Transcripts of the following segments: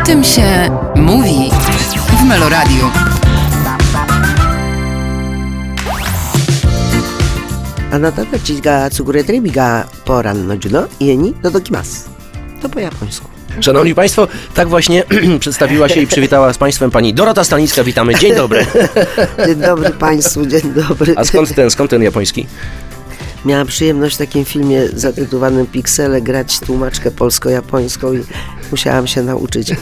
O tym się mówi w Meloradiu. To po japońsku. Szanowni Państwo, tak właśnie przedstawiła się i przywitała z Państwem pani Dorota Stanicka. Witamy. Dzień dobry. Dzień dobry Państwu, dzień dobry. A skąd ten, skąd ten japoński? Miałam przyjemność w takim filmie zatytułowanym Piksele grać tłumaczkę polsko-japońską i musiałam się nauczyć y,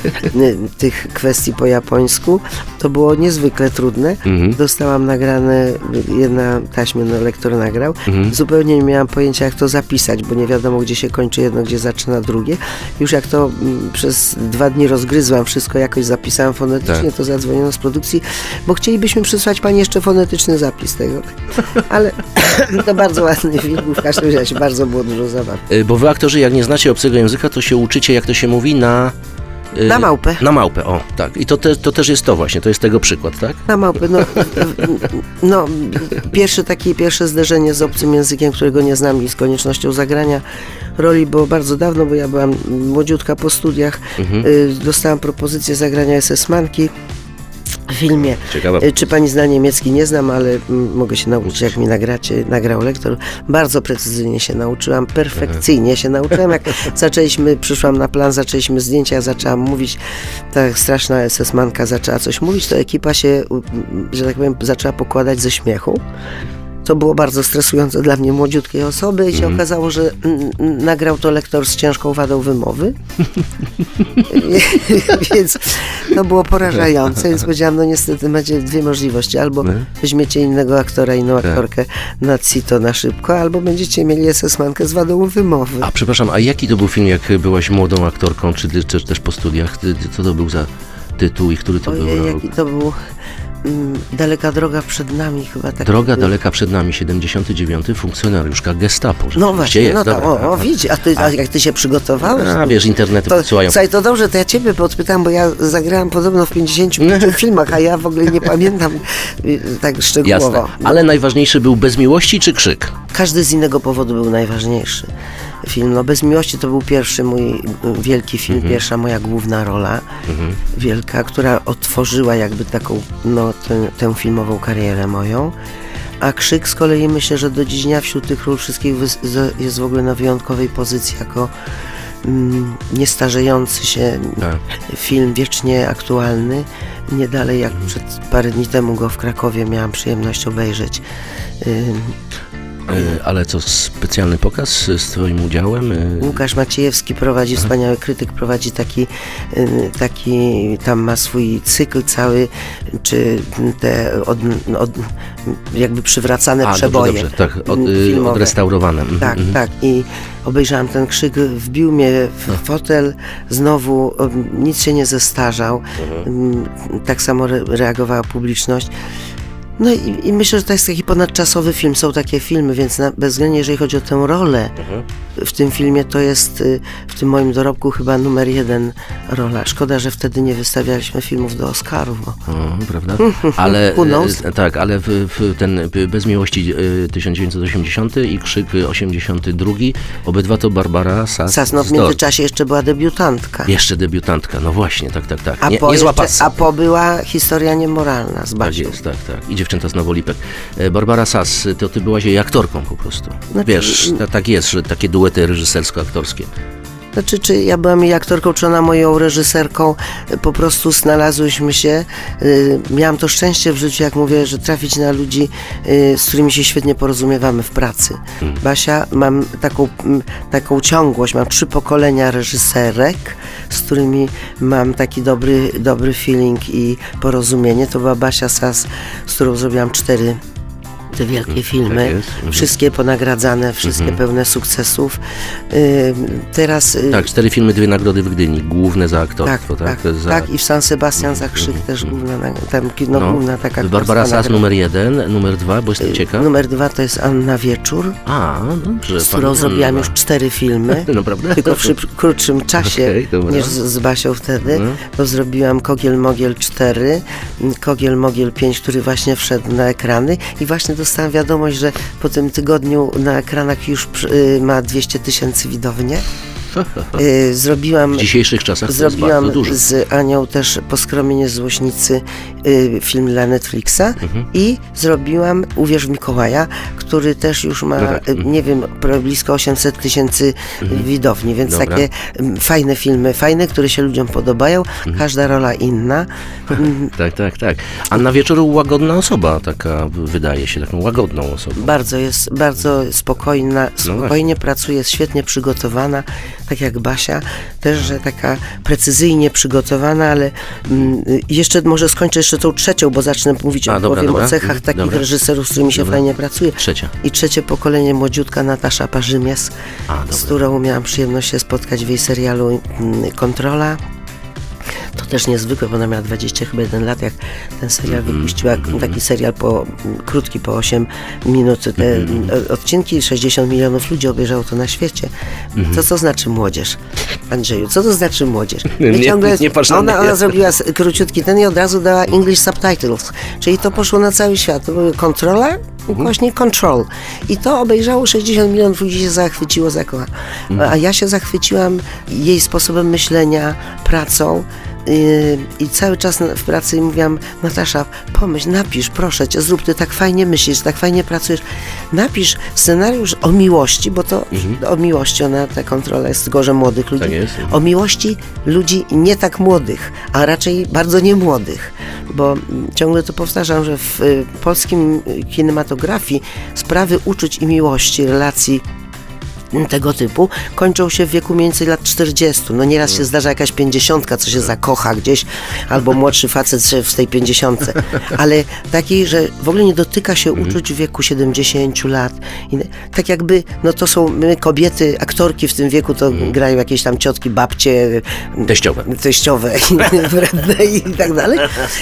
tych kwestii po japońsku. To było niezwykle trudne. Mhm. Dostałam nagrane, jedna taśmę no, lektor nagrał. Mhm. Zupełnie nie miałam pojęcia jak to zapisać, bo nie wiadomo gdzie się kończy jedno, gdzie zaczyna drugie. Już jak to m, przez dwa dni rozgryzłam, wszystko jakoś zapisałam fonetycznie, tak. to zadzwoniono z produkcji, bo chcielibyśmy przysłać Pani jeszcze fonetyczny zapis tego. Ale to bardzo ładny film, w każdym razie bardzo było dużo zabawy. Y, bo wy aktorzy, jak nie znacie obcego języka, to się uczycie, jak to się mówi, na... Y, na małpę. Na małpę, o, tak. I to, te, to też jest to właśnie, to jest tego przykład, tak? Na małpę, no, no pierwsze takie, pierwsze zderzenie z obcym językiem, którego nie znam i z koniecznością zagrania roli było bardzo dawno, bo ja byłam młodziutka po studiach. Mhm. Y, dostałam propozycję zagrania SS-manki filmie. Ciekawe. Y, czy pani zna niemiecki? Nie znam, ale mogę się nauczyć, jak mi nagracie, nagrał lektor. Bardzo precyzyjnie się nauczyłam, perfekcyjnie się nauczyłam. Jak zaczęliśmy, przyszłam na plan, zaczęliśmy zdjęcia, ja zaczęłam mówić, ta straszna SS-manka zaczęła coś mówić, to ekipa się, że tak powiem, zaczęła pokładać ze śmiechu. To było bardzo stresujące dla mnie młodziutkiej osoby i się mm. okazało, że nagrał to lektor z ciężką wadą wymowy. więc to było porażające, więc powiedziałam, no niestety macie dwie możliwości. Albo no. weźmiecie innego aktora, inną tak. aktorkę na CITO na szybko, albo będziecie mieli SS-mankę z wadą wymowy. A przepraszam, a jaki to był film, jak byłaś młodą aktorką, czy, czy też po studiach? Co to był za tytuł i który to Ojej, był rok? Jaki to był daleka droga przed nami chyba tak. Droga daleka przed nami, 79. funkcjonariuszka gestapo. No właśnie, jest. no tak, o, o widzi, a, ty, a, jak ty się przygotowałeś? A wiesz, internety to, podsyłają. Słuchaj, to dobrze, to ja ciebie podpytam, bo ja zagrałam podobno w 50 filmach, a ja w ogóle nie pamiętam y, tak szczegółowo. Jasne. Ale najważniejszy był Bez miłości czy Krzyk? Każdy z innego powodu był najważniejszy film. No Bez miłości to był pierwszy mój wielki film, mhm. pierwsza moja główna rola mhm. wielka, która otworzyła jakby taką, no, tę, tę filmową karierę moją. A Krzyk z kolei myślę, że do dziś dnia wśród tych ról wszystkich jest w ogóle na wyjątkowej pozycji jako mm, niestarzejący się tak. film, wiecznie aktualny. Nie dalej jak przed parę dni temu go w Krakowie miałam przyjemność obejrzeć. Ale co, specjalny pokaz z Twoim udziałem? E, Łukasz Maciejewski prowadzi, Aha. wspaniały krytyk, prowadzi taki, e, taki, tam ma swój cykl cały, czy te od, od, jakby przywracane A, przeboje dobrze, dobrze. Tak, od, odrestaurowane. Mhm, tak, mhm. tak. I obejrzałem ten krzyk, wbił mnie w fotel, znowu nic się nie zestarzał. Mhm. Tak samo reagowała publiczność. No i, i, myślę, że to jest taki ponadczasowy film. Są takie filmy, więc na, bezwzględnie jeżeli chodzi o tę rolę mhm. w tym filmie, to jest y, w tym moim dorobku chyba numer jeden rola. Szkoda, że wtedy nie wystawialiśmy filmów do Oscarów. Bo... O, prawda? Ale, e, tak, ale w, w ten Bez Miłości 1980 e, i Krzyk 82, obydwa to Barbara Sass. Sass, no w międzyczasie jeszcze była debiutantka. Jeszcze debiutantka, no właśnie, tak, tak, tak. A nie, po, nie jeszcze, a po była historia niemoralna z Basią. Tak jest, tak, tak. Idzie dziewczęta z Nowolipek. E, Barbara Sass, to ty byłaś jej aktorką po prostu. Znaczy, Wiesz, tak jest, że takie duety reżysersko-aktorskie. Znaczy, czy ja byłam jej aktorką, czy ona moją reżyserką, po prostu znalazłyśmy się. Y, miałam to szczęście w życiu, jak mówię, że trafić na ludzi, y, z którymi się świetnie porozumiewamy w pracy. Hmm. Basia, mam taką, taką ciągłość, mam trzy pokolenia reżyserek, z którymi mam taki dobry, dobry feeling i porozumienie. To była Basia Sas, z którą zrobiłam cztery te wielkie mhm, filmy, tak mhm. wszystkie ponagradzane, wszystkie mhm. pełne sukcesów. teraz... Y, tak, cztery filmy, dwie nagrody w Gdyni, główne za aktorstwo, tak? Tak, tak, za... tak i w San Sebastian za krzyk też główna, tam, no, no, główna taka Barbara Sass numer jeden, numer dwa, bo jestem y, ciekaw. Numer dwa to jest Anna Wieczór, A, dobrze, z którą zrobiłam już cztery filmy, no, prawda? tylko w szyb, krótszym czasie okay, niż z, z Basią wtedy, no. bo zrobiłam Kogiel Mogiel 4, Kogiel Mogiel 5, który właśnie wszedł na ekrany i właśnie do dostałam wiadomość, że po tym tygodniu na ekranach już y, ma 200 tysięcy widownie. Y, Zrobiłam W dzisiejszych czasach to jest Zrobiłam z Anią też Poskromienie Złośnicy y, film dla Netflixa Mhm. i zrobiłam Uwierz w Mikołaja, który też już ma, No tak, y, mhm. nie wiem, blisko 800 tysięcy widowni, więc Dobra. takie mm, fajne filmy, fajne, które się ludziom podobają, Mhm. każda rola inna. Tak, tak, tak. Anna Wieczoru łagodna osoba, taka wydaje się, taką łagodną osobą. Bardzo jest, bardzo spokojna, No spokojnie pracuje, jest świetnie przygotowana, tak jak Basia, też, że taka precyzyjnie przygotowana, ale mm, jeszcze może skończę jeszcze tą trzecią, bo zacznę mówić A, o, dobra, o cechach takich dobra. reżyserów, z którymi się fajnie pracuje. Trzecia. I trzecie pokolenie, młodziutka Natasza Parzymias, A, z którą miałam przyjemność się spotkać w jej serialu mm, Kontrola. To też niezwykłe, bo ona miała 20 chyba 1 lat, jak ten serial Mhm, wypuściła, taki serial po, mm, krótki, po 8 minut, te Mhm, mm, odcinki, 60 milionów ludzi obejrzało to na świecie. Mhm. Co to znaczy młodzież? Andrzeju, co to znaczy młodzież? Nie- My nie ona, ona zrobiła króciutki ten i od razu dała English subtitles, czyli to poszło na cały świat. To były kontrola, Mhm. ukośnik control. I to obejrzało 60 milionów ludzi się zachwyciło, zakochało. Mhm. A ja się zachwyciłam jej sposobem myślenia, pracą. Yy, I cały czas w pracy mówiłam, Natasza, pomyśl, napisz, proszę cię, zrób, ty tak fajnie myślisz, tak fajnie pracujesz. Napisz scenariusz o miłości, bo to o miłości ona, ta kontrola jest tylko, że młodych ludzi. Mhm. Tak jest. O miłości ludzi nie tak młodych, a raczej bardzo niemłodych. Bo mm, ciągle to powtarzam, że w y, polskim kinematografii sprawy uczuć i miłości, relacji tego typu kończą się w wieku mniej więcej lat 40. No nieraz się zdarza jakaś pięćdziesiątka, co się zakocha gdzieś, albo młodszy facet w tej pięćdziesiątce. Ale taki, że w ogóle nie dotyka się uczuć w wieku 70 lat. I tak jakby, no to są my kobiety, aktorki w tym wieku, to grają jakieś tam ciotki, babcie, Teściowe. teściowe i i tak dalej.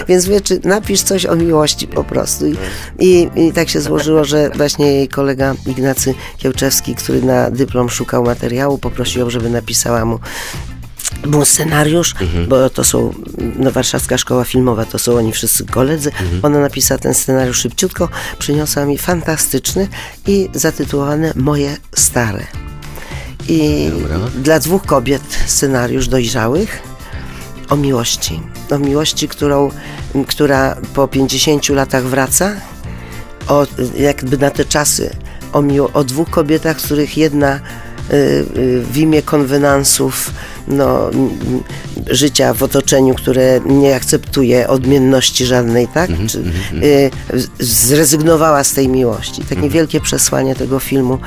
Więc wie, czy napisz coś o miłości po prostu. I, i, I tak się złożyło, że właśnie jej kolega Ignacy Kiełczewski, który na dyplom szukał materiału, poprosił żeby napisała mu był scenariusz, bo to są no, Warszawska Szkoła Filmowa, to są oni wszyscy koledzy. Ona napisała ten scenariusz szybciutko, przyniosła mi fantastyczny i zatytułowany Moje Stare. I Dobra. dla dwóch kobiet scenariusz dojrzałych o miłości. O miłości, którą, która po 50 latach wraca, o, jakby na te czasy, o, miło, o dwóch kobietach, z których jedna y, y, w imię konwenansów no, życia w otoczeniu, które nie akceptuje odmienności żadnej, tak? Czy, y, z- zrezygnowała z tej miłości. Takie wielkie przesłanie tego filmu,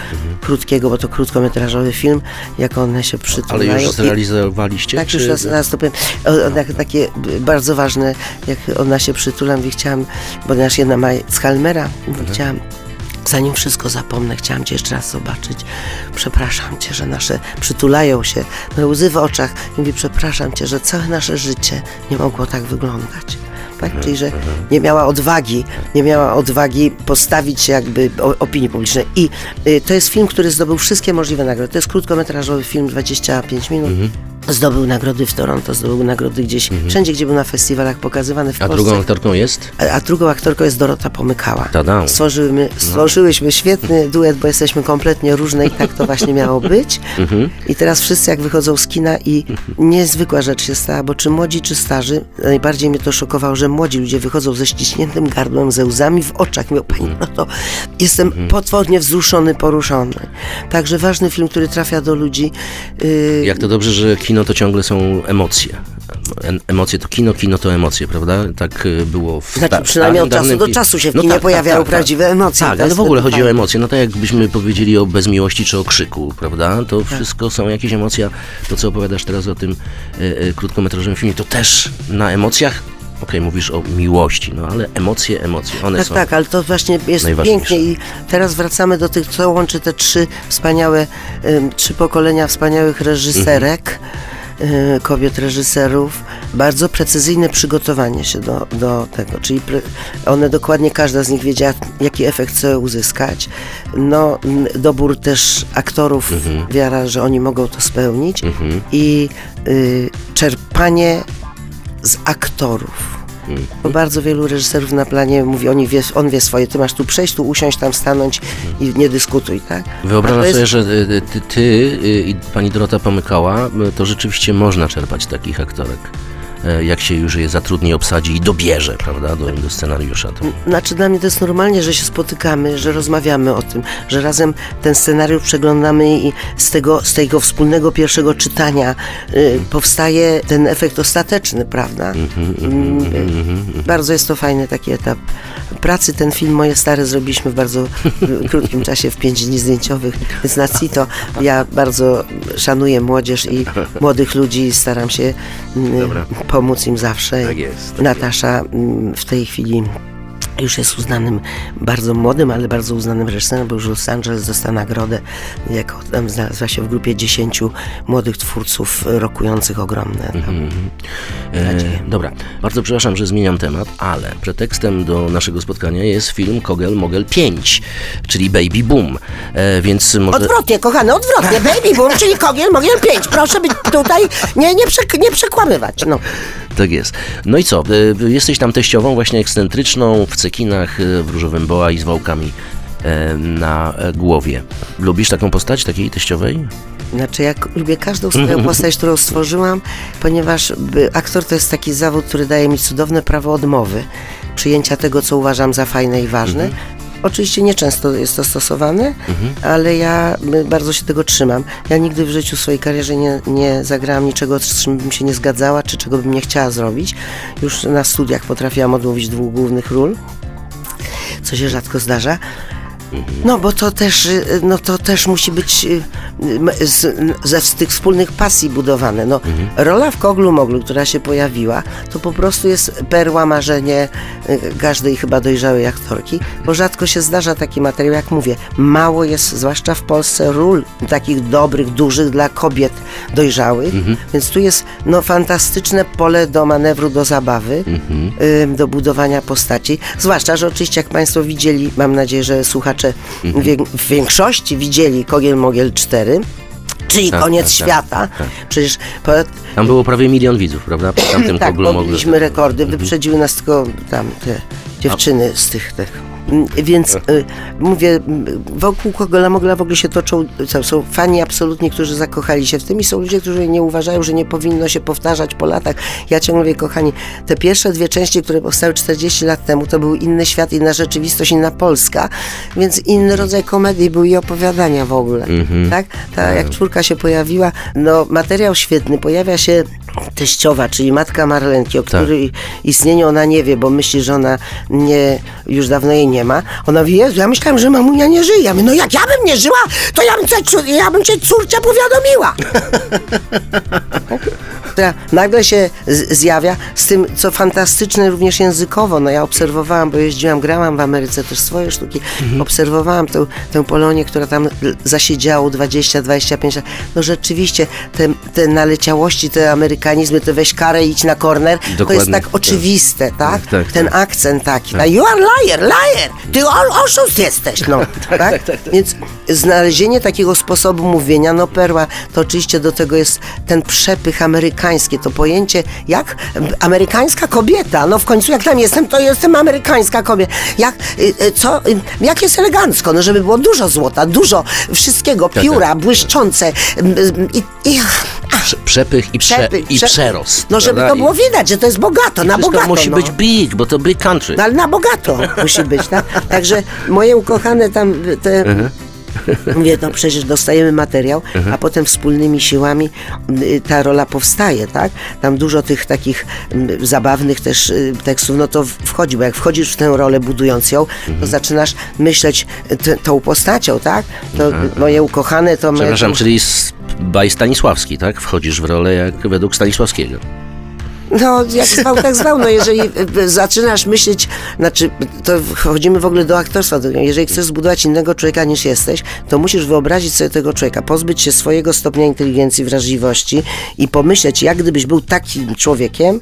krótkiego, bo to krótkometrażowy film, jak one się Ale przytulają. już I- zrealizowaliście? tak, czy- już raz, raz to powiem. O, tak, takie bardzo ważne, jak ona się przytula, mówię, chciałam, ponieważ jedna ma Schalmera, mówię, chciałam, zanim wszystko zapomnę, chciałam Cię jeszcze raz zobaczyć. Przepraszam Cię, że nasze przytulają się, no łzy w oczach. I mówię, przepraszam Cię, że całe nasze życie nie mogło tak wyglądać. Tak? Czyli, że nie miała odwagi, nie miała odwagi postawić się jakby opinii publicznej. I y, to jest film, który zdobył wszystkie możliwe nagrody. To jest krótkometrażowy film, 25 minut. Zdobył nagrody w Toronto, zdobył nagrody gdzieś, wszędzie, gdzie był na festiwalach pokazywany w A Polsce. drugą aktorką jest? A, a drugą aktorką jest Dorota Pomykała. Tada. Stworzymy, stworzyłyśmy świetny duet, bo jesteśmy kompletnie różne i tak to właśnie miało być. I teraz wszyscy jak wychodzą z kina i niezwykła rzecz się stała, bo czy młodzi, czy starzy, najbardziej mnie to szokowało, że młodzi ludzie wychodzą ze ściśniętym gardłem, ze łzami w oczach. Mówią, pani, no to jestem potwornie wzruszony, poruszony. Także ważny film, który trafia do ludzi. Yy, Jak to dobrze, że kino to ciągle są emocje. Em- Emocje to kino, kino to emocje, prawda? Tak y, było w Znaczy, przynajmniej od czasu do czasu się w kinie pojawiają prawdziwe emocje. Tak, ale w ogóle chodzi o emocje. No tak jakbyśmy powiedzieli o bezmiłości czy o krzyku, prawda? Tak. To wszystko są jakieś emocje. To, co opowiadasz teraz o tym y, y, krótkometrażowym filmie, to też na emocjach. Okej, mówisz o miłości, no ale emocje, emocje, one Tak, są. tak, ale to właśnie jest pięknie i teraz wracamy do tych, co łączy te trzy wspaniałe, ym, trzy pokolenia wspaniałych reżyserek, y, kobiet reżyserów, bardzo precyzyjne przygotowanie się do, do tego, czyli one dokładnie, każda z nich wiedziała, jaki efekt chce uzyskać. No, dobór też aktorów, wiara, że oni mogą to spełnić i y, czerpanie z aktorów. Bo bardzo wielu reżyserów na planie mówi, on wie, on wie swoje, ty masz tu przejść, tu usiąść, tam stanąć i nie dyskutuj, tak? Wyobrażam jest- sobie, że y, ty, ty y, i pani Dorota Pomykała, y, to rzeczywiście można czerpać takich aktorek. Y, Jak się już je zatrudni, obsadzi i dobierze, prawda, do, do scenariusza. To... Znaczy dla mnie to jest normalnie, że się spotykamy, że rozmawiamy o tym, że razem ten scenariusz przeglądamy i z tego, z tego wspólnego pierwszego czytania y, powstaje ten efekt ostateczny, prawda? Mm, y, Bardzo jest to fajny taki etap pracy. Ten film Moje Stare zrobiliśmy w bardzo krótkim czasie, w pięć dni zdjęciowych, więc na CITO ja bardzo szanuję młodzież i młodych ludzi i staram się y, Dobra. Pomóc im zawsze. Tak jest, tak Natasza mm, w tej chwili już jest uznanym, bardzo młodym, ale bardzo uznanym reżyserem, bo już Los Angeles dostał nagrodę, jako tam znalazła się w grupie 10 młodych twórców e, rokujących ogromne. Tam. E, dobra, bardzo przepraszam, że zmieniam temat, ale pretekstem do naszego spotkania jest film Kogel Mogel 5, czyli Baby Boom. E, więc może... Odwrotnie, kochany, odwrotnie. Baby boom, czyli kogiel, mogiel 5. Proszę być tutaj, nie, nie, przek- nie przekłamywać. No. Tak jest. No i co? y, Jesteś tam teściową, właśnie ekscentryczną, w cekinach, y, w różowym boa i z wałkami e, na głowie. Lubisz taką postać, takiej teściowej? Znaczy, ja lubię każdą swoją postać, którą stworzyłam, ponieważ by, aktor to jest taki zawód, który daje mi cudowne prawo odmowy, przyjęcia tego, co uważam za fajne i ważne. Oczywiście nieczęsto jest to stosowane, ale ja y, bardzo się tego trzymam. Ja nigdy w życiu w swojej karierze nie, nie zagrałam niczego, z czym bym się nie zgadzała, czy czego bym nie chciała zrobić. Już na studiach potrafiłam odmówić dwóch głównych ról, co się rzadko zdarza. No, bo to też, y, no, to też musi być y, z, ze z tych wspólnych pasji budowane. No, Rola w Koglu Moglu, która się pojawiła, to po prostu jest perła marzenie y, każdej chyba dojrzałej aktorki, bo rzadko się zdarza taki materiał, jak mówię. Mało jest, zwłaszcza w Polsce, ról takich dobrych, dużych dla kobiet dojrzałych, więc tu jest no, fantastyczne pole do manewru, do zabawy, y, do budowania postaci. Zwłaszcza, że oczywiście jak Państwo widzieli, mam nadzieję, że słuchacze wie, w większości widzieli Kogiel Mogiel 4, czyli Tak, koniec tak, tak, świata. Przecież po, Tam było prawie milion widzów, prawda? Tamtym tak, pobiliśmy rekordy, wyprzedziły nas tylko tam te dziewczyny z tych, tych. Mm, Więc y, mówię, wokół Kogola Mogla w ogóle się toczą, są, są fani absolutnie, którzy zakochali się w tym i są ludzie, którzy nie uważają, że nie powinno się powtarzać po latach. Ja ciągle mówię, kochani, te pierwsze dwie części, które powstały 40 lat temu, to był inny świat, inna rzeczywistość, inna Polska, więc inny rodzaj komedii był i opowiadania w ogóle. Tak? Ta, jak czwórka się pojawiła, no materiał świetny, pojawia się teściowa, czyli matka Marlenki, o której istnieniu ona nie wie, bo myśli, że ona nie, już dawno jej nie ma. Ona mówi, Jezu, ja myślałem, że mamunia nie żyje. Ja mówię, no jak ja bym nie żyła, to ja bym cię, ja bym cię córce powiadomiła. która nagle się zjawia z tym, co fantastyczne również językowo. No ja obserwowałam, bo jeździłam, grałam w Ameryce też swoje sztuki, obserwowałam tę, tę Polonię, która tam zasiedziało 20-25 lat. No rzeczywiście te, te naleciałości, te amerykanizmy, te weź karę idź na korner, to jest tak tak. oczywiste, tak? Tak, tak, Ten tak. akcent taki. tak. You are liar, liar! Ty o- oszust jesteś, no. tak, Więc znalezienie takiego sposobu mówienia, no perła, to oczywiście do tego jest ten przepych amerykański, to pojęcie jak amerykańska kobieta. No w końcu jak tam jestem, to jestem amerykańska kobieta. Jak, y, y, co, y, jak jest elegancko, no żeby było dużo złota, dużo wszystkiego, Tak, pióra, błyszczące y, y, i, i Prze- Przepych i, prze- Przepych, i prze- przerost. no żeby to było widać, że to jest bogato, na bogato. musi no. być big, bo to big country. No ale na bogato musi być, tak? Także moje ukochane tam te... Mówię, no przecież dostajemy materiał, a potem wspólnymi siłami y, ta rola powstaje, tak? Tam dużo tych takich zabawnych też y, tekstów, no to wchodzi, bo jak wchodzisz w tę rolę budując ją, to zaczynasz myśleć y, tą postacią, tak? To moje ukochane to... Przepraszam, czyli by Stanisławski, tak? Wchodzisz w rolę jak według Stanisławskiego. No, jak zwał, tak zwał. No, jeżeli y, zaczynasz myśleć, znaczy, to wchodzimy w ogóle do aktorstwa. Jeżeli chcesz zbudować innego człowieka niż jesteś, to musisz wyobrazić sobie tego człowieka, pozbyć się swojego stopnia inteligencji, wrażliwości i pomyśleć, jak gdybyś był takim człowiekiem,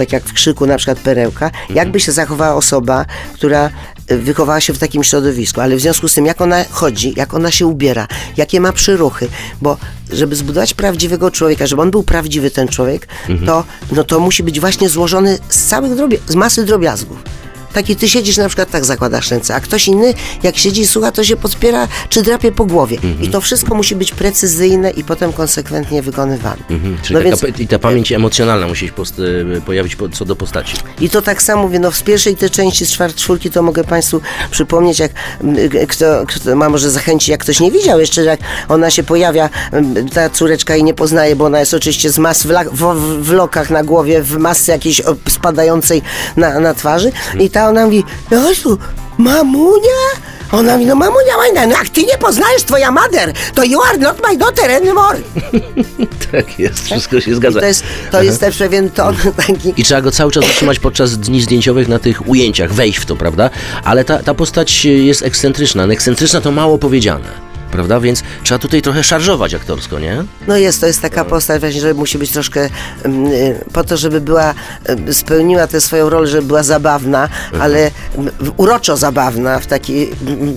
tak jak w krzyku na przykład perełka, jakby się zachowała osoba, która y, wychowała się w takim środowisku, ale w związku z tym, jak ona chodzi, jak ona się ubiera, jakie ma przyruchy, bo żeby zbudować prawdziwego człowieka, żeby on był prawdziwy ten człowiek, to, no to musi być właśnie złożony z całych z masy drobiazgów. Taki ty siedzisz na przykład tak zakładasz ręce, a ktoś inny jak siedzi i słucha, to się podpiera czy drapie po głowie. I to wszystko musi być precyzyjne i potem konsekwentnie wykonywane. Mhm. Czyli No taka, więc- I ta pamięć emocjonalna musi się y, pojawić po, co do postaci. I to tak samo mówię, no w pierwszej tej części z czwart czwórki to mogę Państwu przypomnieć, jak kto, kto ma może zachęci, jak ktoś nie widział jeszcze, jak ona się pojawia, ta córeczka i nie poznaje, bo ona jest oczywiście z mas w, w, w, lokach na głowie, w masce jakiejś spadającej na, na twarzy i ta ona mówi, no tu, mamunia? Ona mówi, no mamunia Łajna, no jak ty nie poznajesz twoja mater, to you are not my daughter anymore. Tak jest, wszystko się I zgadza. to jest, to jest też pewien ton taki I trzeba go cały czas utrzymać podczas dni zdjęciowych na tych ujęciach, wejść w to, prawda? Ale ta, ta postać jest ekscentryczna. No, Ekscentryczna to mało powiedziane, prawda? Więc trzeba tutaj trochę szarżować aktorsko, nie? No jest, to jest taka postać właśnie, że musi być troszkę mm, y, po to, żeby była, y, spełniła tę swoją rolę, żeby była zabawna, ale mm, uroczo zabawna, w taki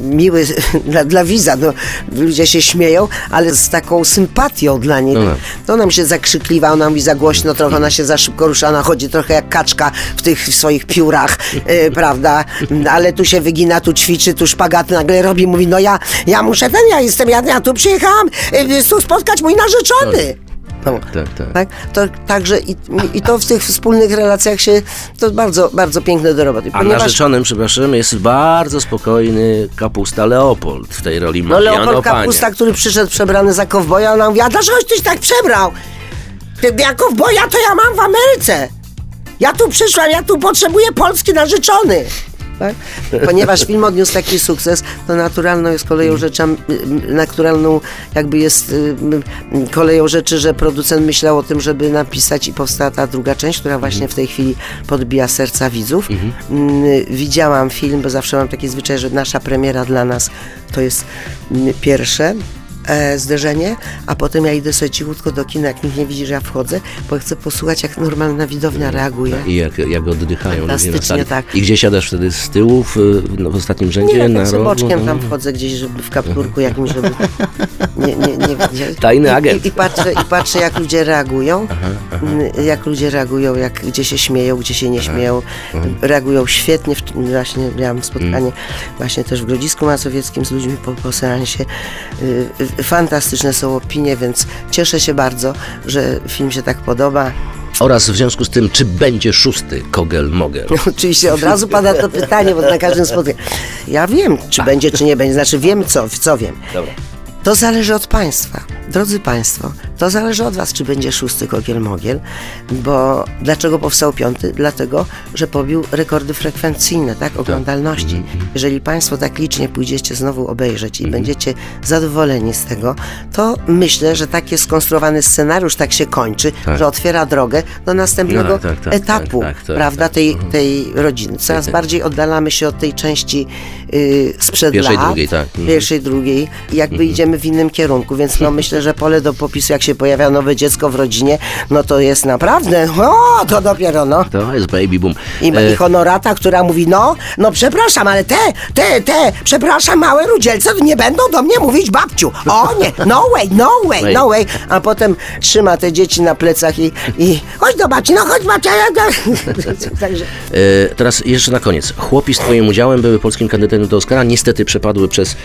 miły dla, dla widza, no, ludzie się śmieją, ale z taką sympatią dla niej. No tak. To ona mi się zakrzykliwa, ona mówi za głośno trochę, ona się za szybko rusza, ona chodzi trochę jak kaczka w tych swoich piórach, y, prawda, ale tu się wygina, tu ćwiczy, tu szpagat nagle robi, mówi, no ja, ja muszę ten, ja jestem, ja, ja tu przyjechałam y, tu spotkać mój narzeczony. No. Tak, tak. Tak? To, także i, i to w tych wspólnych relacjach się, to bardzo, bardzo piękne do roboty. A narzeczonym, przepraszam, jest bardzo spokojny kapusta Leopold w tej roli no Leopold. Kapusta, który przyszedł przebrany za kowboja, ona mówi, a dlaczegoś tyś tak przebrał? Ty- Ja kowboja to ja mam w Ameryce. Ja tu przyszłam, ja tu potrzebuję polski narzeczony. Tak? Ponieważ film odniósł taki sukces, to naturalną jest koleją rzeczy, naturalną jakby jest y, koleją rzeczy, że producent myślał o tym, żeby napisać i powstała ta druga część, która właśnie w tej chwili podbija serca widzów. Mm, Widziałam film, bo zawsze mam taki zwyczaj, że nasza premiera dla nas to jest mm, pierwsze e, zderzenie, a potem ja idę sobie cichutko do kina, jak nikt nie widzi, że ja wchodzę, bo chcę posłuchać, jak normalna widownia reaguje. I jak, jak oddychają ludzie na sali. tak. I gdzie siadasz wtedy z tyłu, w, no, w ostatnim rzędzie, Nie, na tak sobie rogu? boczkiem no. tam wchodzę gdzieś, żeby w kapturku jakimś, żeby nie, nie, nie, nie. Tajny I, agent. I, i, patrzę, I patrzę, jak ludzie reagują, Mm, jak ludzie reagują, jak, gdzie się śmieją, gdzie się nie śmieją. Reagują świetnie. Właśnie miałam spotkanie Mm. właśnie też w Grodzisku Mazowieckim z ludźmi po, po seansie. Fantastyczne są opinie, więc cieszę się bardzo, że film się tak podoba. Oraz w związku z tym, czy będzie szósty Kogel Mogel? Oczywiście od razu pada to pytanie, bo na każdym spotkaniu. Ja wiem, czy będzie, czy nie będzie. Znaczy wiem, co, co wiem. Dobra. To zależy od Państwa. Drodzy Państwo, to zależy od Was, czy będzie szósty Kogiel Mogiel, bo dlaczego powstał piąty? Dlatego, że pobił rekordy frekwencyjne, tak, oglądalności. Jeżeli Państwo tak licznie pójdziecie znowu obejrzeć i będziecie zadowoleni z tego, to myślę, że tak jest skonstruowany scenariusz, tak się kończy, Tak. że otwiera drogę do następnego No, tak, tak, etapu, tak, tak, tak, prawda, tak. tej, tej rodziny. Coraz bardziej oddalamy się od tej części y, sprzed Pierwszej, lat, drugiej, tak. Mhm. pierwszej, drugiej jakby idziemy w innym kierunku, więc no myślę, że pole do popisu, jak się pojawia nowe dziecko w rodzinie, no to jest naprawdę, o, to dopiero, no. To jest baby boom. I, E, I honorata, która mówi, no, no przepraszam, ale te, te, te, przepraszam, małe rudzielce nie będą do mnie mówić babciu. O nie, no way, no way, no way. A potem trzyma te dzieci na plecach i, i chodź do babci, no chodź babcia. ja- ja- Także E, teraz jeszcze na koniec. Chłopi z Twoim udziałem były polskim kandydatem do Oscara. Niestety przepadły przez,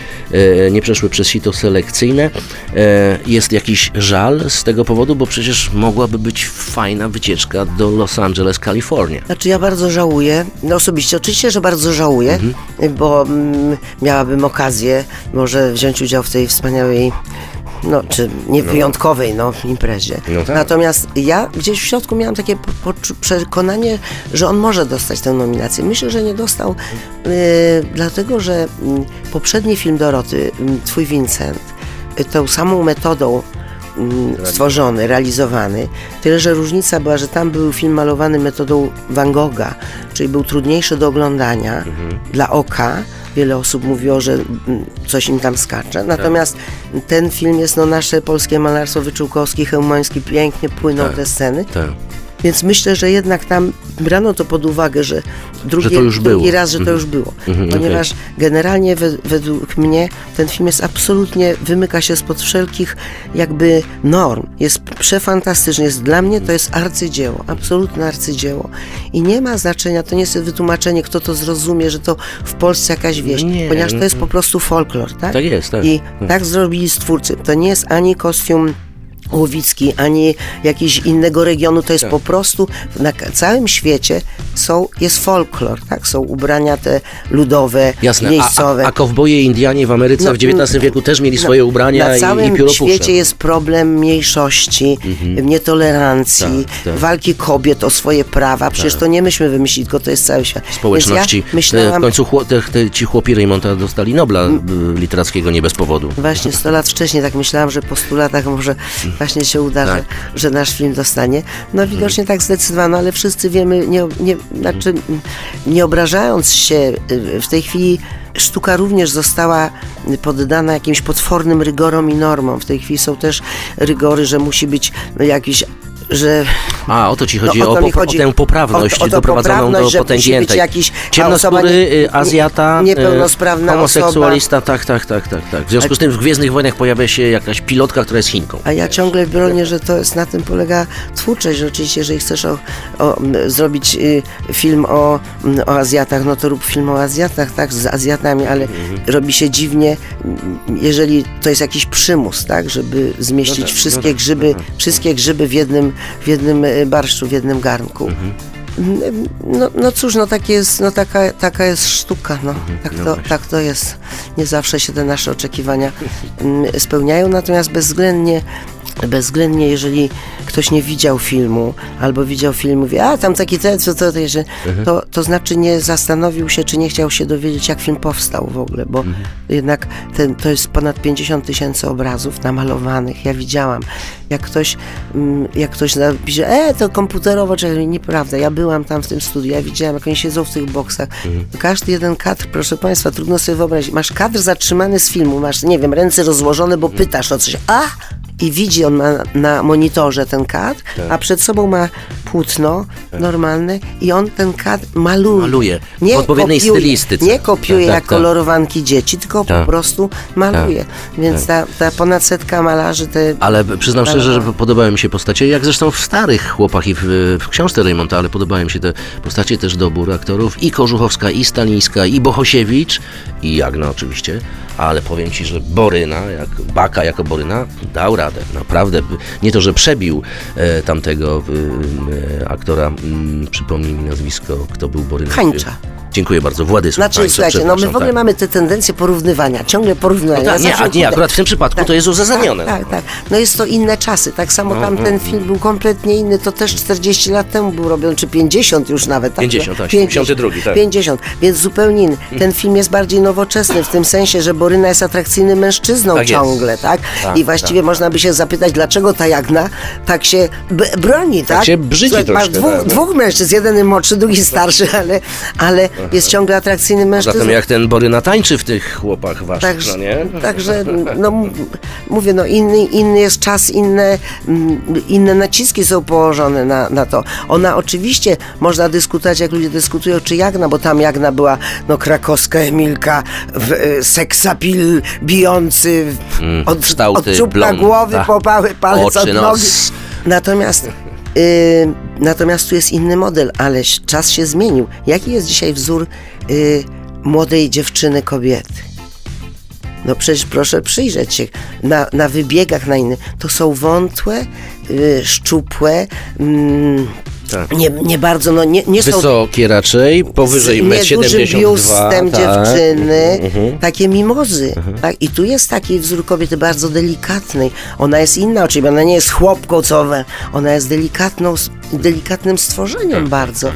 e, nie przeszły przez sito selekcyjne. E, jest jakiś żal z tego powodu, bo przecież mogłaby być fajna wycieczka do Los Angeles, Kalifornia. Znaczy ja bardzo żałuję, no osobiście oczywiście, że bardzo żałuję, bo mm, miałabym okazję może wziąć udział w tej wspaniałej, no czy nie wyjątkowej, no imprezie. No tak. Natomiast ja gdzieś w środku miałam takie przekonanie, że on może dostać tę nominację. Myślę, że nie dostał, y, dlatego że mm, poprzedni film Doroty, mm, Twój Vincent, tą samą metodą mm, stworzony, realizowany. Tyle, że różnica była, że tam był film malowany metodą Van Gogha, czyli był trudniejszy do oglądania dla oka. Wiele osób mówiło, że mm, coś im tam skacze. Natomiast ten film jest no nasze polskie malarstwo Wyczółkowski, Chełmoński, pięknie płyną Tak. te sceny. Tak. Więc myślę, że jednak tam brano to pod uwagę, że drugi, Że drugi było. raz, że to już było. Mhm, Ponieważ generalnie we, według mnie ten film jest absolutnie, wymyka się spod wszelkich jakby norm. Jest przefantastyczny. Jest, dla mnie to jest arcydzieło, absolutne arcydzieło. I nie ma znaczenia, to nie jest wytłumaczenie, kto to zrozumie, że to w Polsce jakaś wieś, Nie, ponieważ to jest po prostu folklor, tak? Tak jest, tak. I tak zrobili stwórcy. To nie jest ani kostium łowicki, ani jakiś innego regionu, to jest Tak. po prostu na całym świecie są, jest folklor, tak? Są ubrania te ludowe, Jasne, a, miejscowe. a, a kowboje Indianie w Ameryce No, w XIX wieku też mieli swoje ubrania Na i, całym i pióropusze. świecie jest problem mniejszości, nietolerancji, Tak, tak. walki kobiet o swoje prawa. Przecież to nie myśmy wymyślili, tylko to jest cały świat. społeczności. Ja E, myślałam, W końcu chło, te, te, ci chłopi Raymonta dostali Nobla e, literackiego nie bez powodu. Właśnie 100 lat wcześniej tak myślałam, że po 100 latach może właśnie się uda, Tak. że, że nasz film dostanie. No widocznie tak zdecydowano, ale wszyscy wiemy, nie, nie, znaczy, nie obrażając się, y, w tej chwili sztuka również została poddana jakimś potwornym rygorom i normom. W tej chwili są też rygory, że musi być jakiś że A, o to ci chodzi, No, o o, to po, chodzi. o tę poprawność O o doprowadzoną poprawność, do potęgiętej. jakiś- Ciemnoskóry, osoba nie- y, Azjata, y, niepełnosprawna homoseksualista, tak, tak, tak, tak, tak. W związku z tym w Gwiezdnych Wojnach pojawia się jakaś pilotka, która jest Chinką. A ja ciągle bronię, że to jest na tym polega twórczość. Że oczywiście, jeżeli chcesz o, o, zrobić y, film o, o Azjatach, no to rób film o Azjatach, tak, z Azjatami, ale robi się dziwnie, jeżeli to jest jakiś przymus, tak, żeby zmieścić No tak, wszystkie no tak, grzyby, no tak. wszystkie grzyby w jednym, w jednym y, barszczu, w jednym garnku. Mhm. No, no cóż, no, tak jest, no taka, taka jest sztuka, no. Tak, no to, tak to jest. Nie zawsze się te nasze oczekiwania mm, spełniają, natomiast bezwzględnie, bezwzględnie, jeżeli ktoś nie widział filmu, albo widział film mówi, a tam taki ten, co to, to, że- Mhm. to, to znaczy nie zastanowił się, czy nie chciał się dowiedzieć, jak film powstał w ogóle, bo Mhm. jednak ten, to jest ponad 50 tysięcy obrazów namalowanych. Ja widziałam, jak ktoś, mm, jak ktoś napisze, e, to komputerowo, czy nieprawda, ja byłam tam w tym studiu, ja widziałam, jak oni siedzą w tych boksach. Mhm. Każdy jeden kadr, proszę Państwa, trudno sobie wyobrazić, masz kadr zatrzymany z filmu, masz, nie wiem, ręce rozłożone, bo Mhm. pytasz o coś, a! I widzi on ma na monitorze ten kadr, Tak. a przed sobą ma płótno normalne i on ten kadr maluje. Maluje. W odpowiedniej kopiuje, stylistyce. Nie kopiuje Tak, tak, jak tak. kolorowanki dzieci, tylko Tak. po prostu maluje. Więc ta, ta ponad setka malarzy, te Ale przyznam szczerze, że podobały mi się postacie, jak zresztą w starych chłopach i w, w książce Raymonta, ale podobały mi się te postacie, też dobór aktorów, i Kożuchowska, i Stalińska, i Bohosiewicz, i Jagna oczywiście, ale powiem Ci, że Boryna, jak Baka jako Boryna, dał radę, naprawdę. Nie to, że przebił e, tamtego e, aktora, mm, przypomnij mi nazwisko, kto był Boryna. Hańcza. Dziękuję bardzo, Władysław Znaczy, słuchajcie, no my w ogóle tak. mamy te tendencje porównywania, ciągle porównywania. No tak, nie, a nie, akurat w tym przypadku to jest uzasadnione. Tak, tak, tak. No jest to inne czasy. Tak samo No, tam no, ten no. film był kompletnie inny. To też 40 lat temu był robiony, czy 50 już nawet. Tak? 50, tak, 50, 72, tak. 50, więc zupełnie inny. Ten film jest bardziej nowoczesny w tym sensie, że Boryna jest atrakcyjnym mężczyzną Tak jest. ciągle, tak? Tak, I właściwie można by się zapytać, dlaczego ta Jagna tak się broni, tak? się brzydzi Słuchaj, Masz troszkę, dwóch, tak, no. dwóch mężczyzn, jeden młodszy, drugi starszy, ale, ale jest ciągle atrakcyjnym mężczyzną. Zatem jak ten Boryna tańczy w tych chłopach waszych, Także, no nie? także no, mówię, no inny, inny jest czas, inne, inne naciski są położone na, na to. Ona oczywiście, można dyskutować, jak ludzie dyskutują, czy Jagna, bo tam Jagna była, no krakowska Emilka, w, e, seksapil bijący, w- Mm, od, kształty, od czubka blond, głowy, tak. popały, palec Oczy, od nogi. nos. Natomiast, y, natomiast tu jest inny model, ale czas się zmienił. Jaki jest dzisiaj wzór y, młodej dziewczyny, kobiety? No przecież proszę przyjrzeć się na, na wybiegach, na innym. To są wątłe, y, szczupłe, mm, Tak. nie, nie bardzo, no nie, nie są Wysokie raczej, powyżej z 1,72 niedużym m. biustem tak. dziewczyny, takie mimozy. Tak? I tu jest taki wzór kobiety bardzo delikatnej. Ona jest inna oczywiście, ona nie jest chłopką, co ona jest delikatną, delikatnym stworzeniem Tak, bardzo.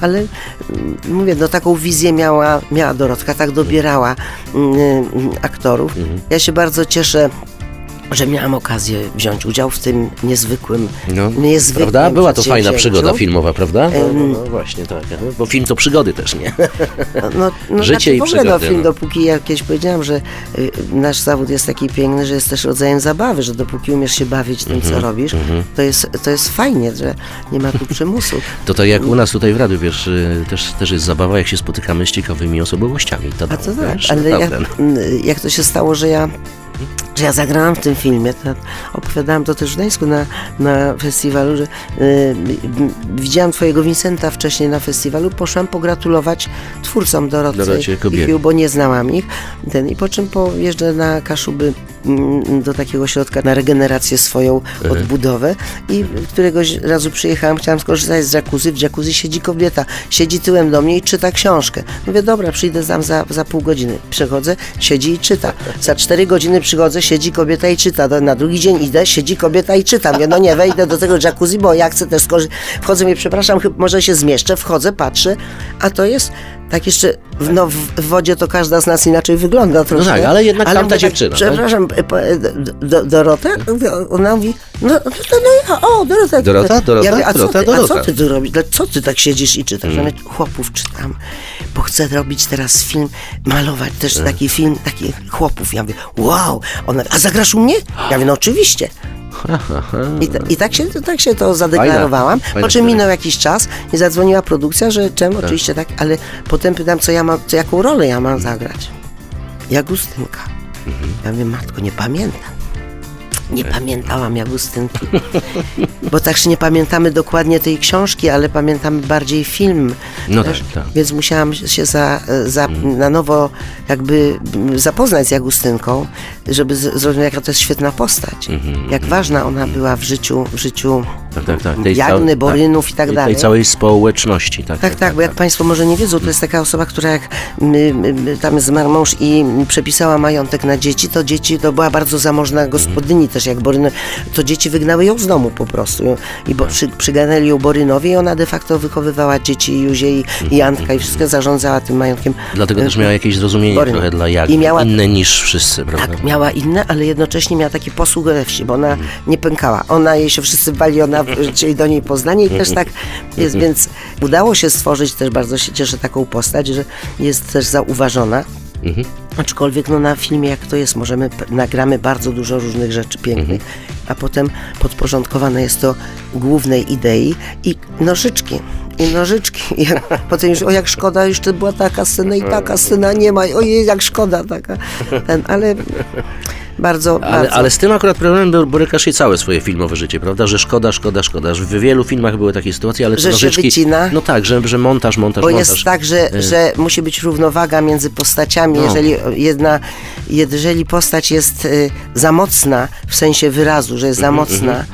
Ale mm, mówię, no taką wizję miała, miała Dorotka, tak dobierała mm, mm, aktorów. Mhm. Ja się bardzo cieszę że miałam okazję wziąć udział w tym niezwykłym, No, niezwykłym prawda? Była to fajna przygoda filmowa, prawda? No, no, no właśnie, tak. Bo film to przygody też, nie? No, no, Życie znaczy i w ogóle no, film, no. dopóki ja kiedyś powiedziałam, że y, nasz zawód jest taki piękny, że jest też rodzajem zabawy, że dopóki umiesz się bawić tym, Mhm, co robisz, to, jest, to jest fajnie, że nie ma tu przymusu. To tak jak u nas tutaj w radiu, wiesz, y, też, też jest zabawa, jak się spotykamy z ciekawymi osobowościami. To, A to tak, wiesz, ale jak, jak to się stało, że ja, że ja zagrałam w tym filmie, opowiadałam to też w Gdańsku na, na festiwalu, że y, widziałam twojego Vincenta wcześniej na festiwalu, poszłam pogratulować twórcom Doroty Dorocie i. Fiu, bo nie znałam ich. Ten, I po czym pojeżdżę na Kaszuby do takiego środka na regenerację swoją, odbudowę i któregoś razu przyjechałam, chciałam skorzystać z jacuzzi, w jacuzzi siedzi kobieta, siedzi tyłem do mnie i czyta książkę. Mówię, dobra, przyjdę tam za, za pół godziny. Przychodzę, siedzi i czyta. Za cztery godziny przychodzę, siedzi kobieta i czyta. Na drugi dzień idę, siedzi kobieta i czyta. Mówię, no nie, wejdę do tego jacuzzi, bo ja chcę też skorzystać. Wchodzę, mówię, przepraszam, może się zmieszczę, wchodzę, patrzę, a to jest tak jeszcze, w- no w wodzie to każda z nas inaczej wygląda troszkę. tak, ale jednak tamta mówię dziewczyna, tak? Przepraszam, do, do, Dorota? Ona mówi, no, no, no ja, o, Dorota. Dorota, Dorota, ja mówię, a, co Dorota, ty, a co Dorota. ty tu robisz? Co ty tak siedzisz i czytasz? Mm. Ja chłopów czytam, bo chcę robić teraz film, malować też taki film, taki chłopów. Ja mówię, wow. Ona, a zagrasz u mnie? Ja mówię, no oczywiście. I, ta, I tak się, tak się to zadeklarowałam. Fajna- fajna po czym minął jakiś czas i zadzwoniła produkcja, że czemu oczywiście tak, ale potem pytam, co ja mam, co, jaką rolę ja mam zagrać. Jagustynka. Ja mówię, matko, nie pamiętam. Nie pamiętałam Jagustynki. Bo też nie pamiętamy dokładnie tej książki, ale pamiętamy bardziej film. No Wiesz? tak, tak. Więc musiałam się za, za, na nowo jakby mm, zapoznać z Jagustynką, żeby zrozumieć, jaka to jest świetna postać. Jak ważna ona była w życiu, w życiu Tak, tak, tak. Jagny, cał- Borynów i tak dalej. Tej całej społeczności, tak. Tak, tak, bo jak Państwo może nie wiedzą, to jest taka osoba, która jak my, my, tam zmarł mąż i przepisała majątek na dzieci, to dzieci, to była bardzo zamożna gospodyni też, jak Boryny, to dzieci wygnały ją z domu po prostu i bo, przy, przyganęli ją Borynowi i ona de facto wychowywała dzieci Juzie i, i Antka i wszystko zarządzała tym majątkiem. Dlatego też miała jakieś zrozumienie Boryn. trochę dla I miała- inne niż wszyscy, prawda? Miała inne, ale jednocześnie miała taki posług we wsi, bo ona nie pękała. Ona, jej się wszyscy bali, ona chcieli do niej poznanie i też tak jest, więc udało się stworzyć, też bardzo się cieszę taką postać, że jest też zauważona. Aczkolwiek no, na filmie jak to jest, możemy, nagramy bardzo dużo różnych rzeczy pięknych, a potem podporządkowane jest to głównej idei i nożyczki. I nożyczki. I potem już, o jak szkoda, już to była taka scena i taka scena nie ma. Ojej, jak szkoda taka. Ten, ale bardzo, Ale, bardzo. ale z tym akurat problemem bo- borykasz się całe swoje filmowe życie, prawda? Że szkoda, szkoda, szkoda. Że w wielu filmach były takie sytuacje, ale Że się nożyczki... wycina? No tak, że, że montaż, montaż, Bo montaż. jest tak, że, że musi być równowaga między postaciami. No. Jeżeli jedna, jeżeli postać jest y, za mocna w sensie wyrazu, że jest za Mhm, mocna,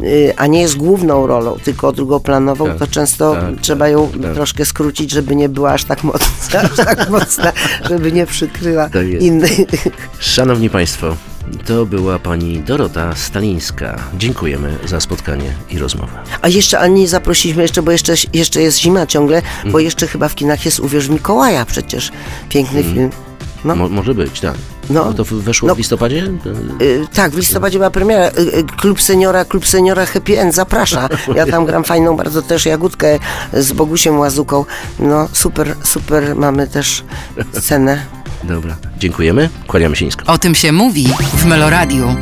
y, a nie jest główną rolą, tylko drugoplanową, Tak, to często tak, trzeba tak, ją tak. troszkę skrócić, żeby nie była aż tak mocna, aż tak mocna, żeby nie przykryła Tak innych. Szanowni Państwo, to była pani Dorota Stalińska. Dziękujemy za spotkanie i rozmowę. A jeszcze, a nie zaprosiliśmy jeszcze, bo jeszcze, jeszcze jest zima ciągle, bo Mhm. jeszcze chyba w kinach jest Uwierz Mikołaja przecież. Piękny film. No. Mo, może być, tak. No. No to weszło No. w listopadzie? Y, tak, w listopadzie była premiera. Y, y, Klub Seniora, Klub Seniora Happy End zaprasza. Ja tam gram fajną bardzo też Jagódkę z Bogusiem Łazuką. No super, super mamy też scenę. Dobra. Dziękujemy. Kłaniamy się nisko. O tym się mówi w Meloradiu.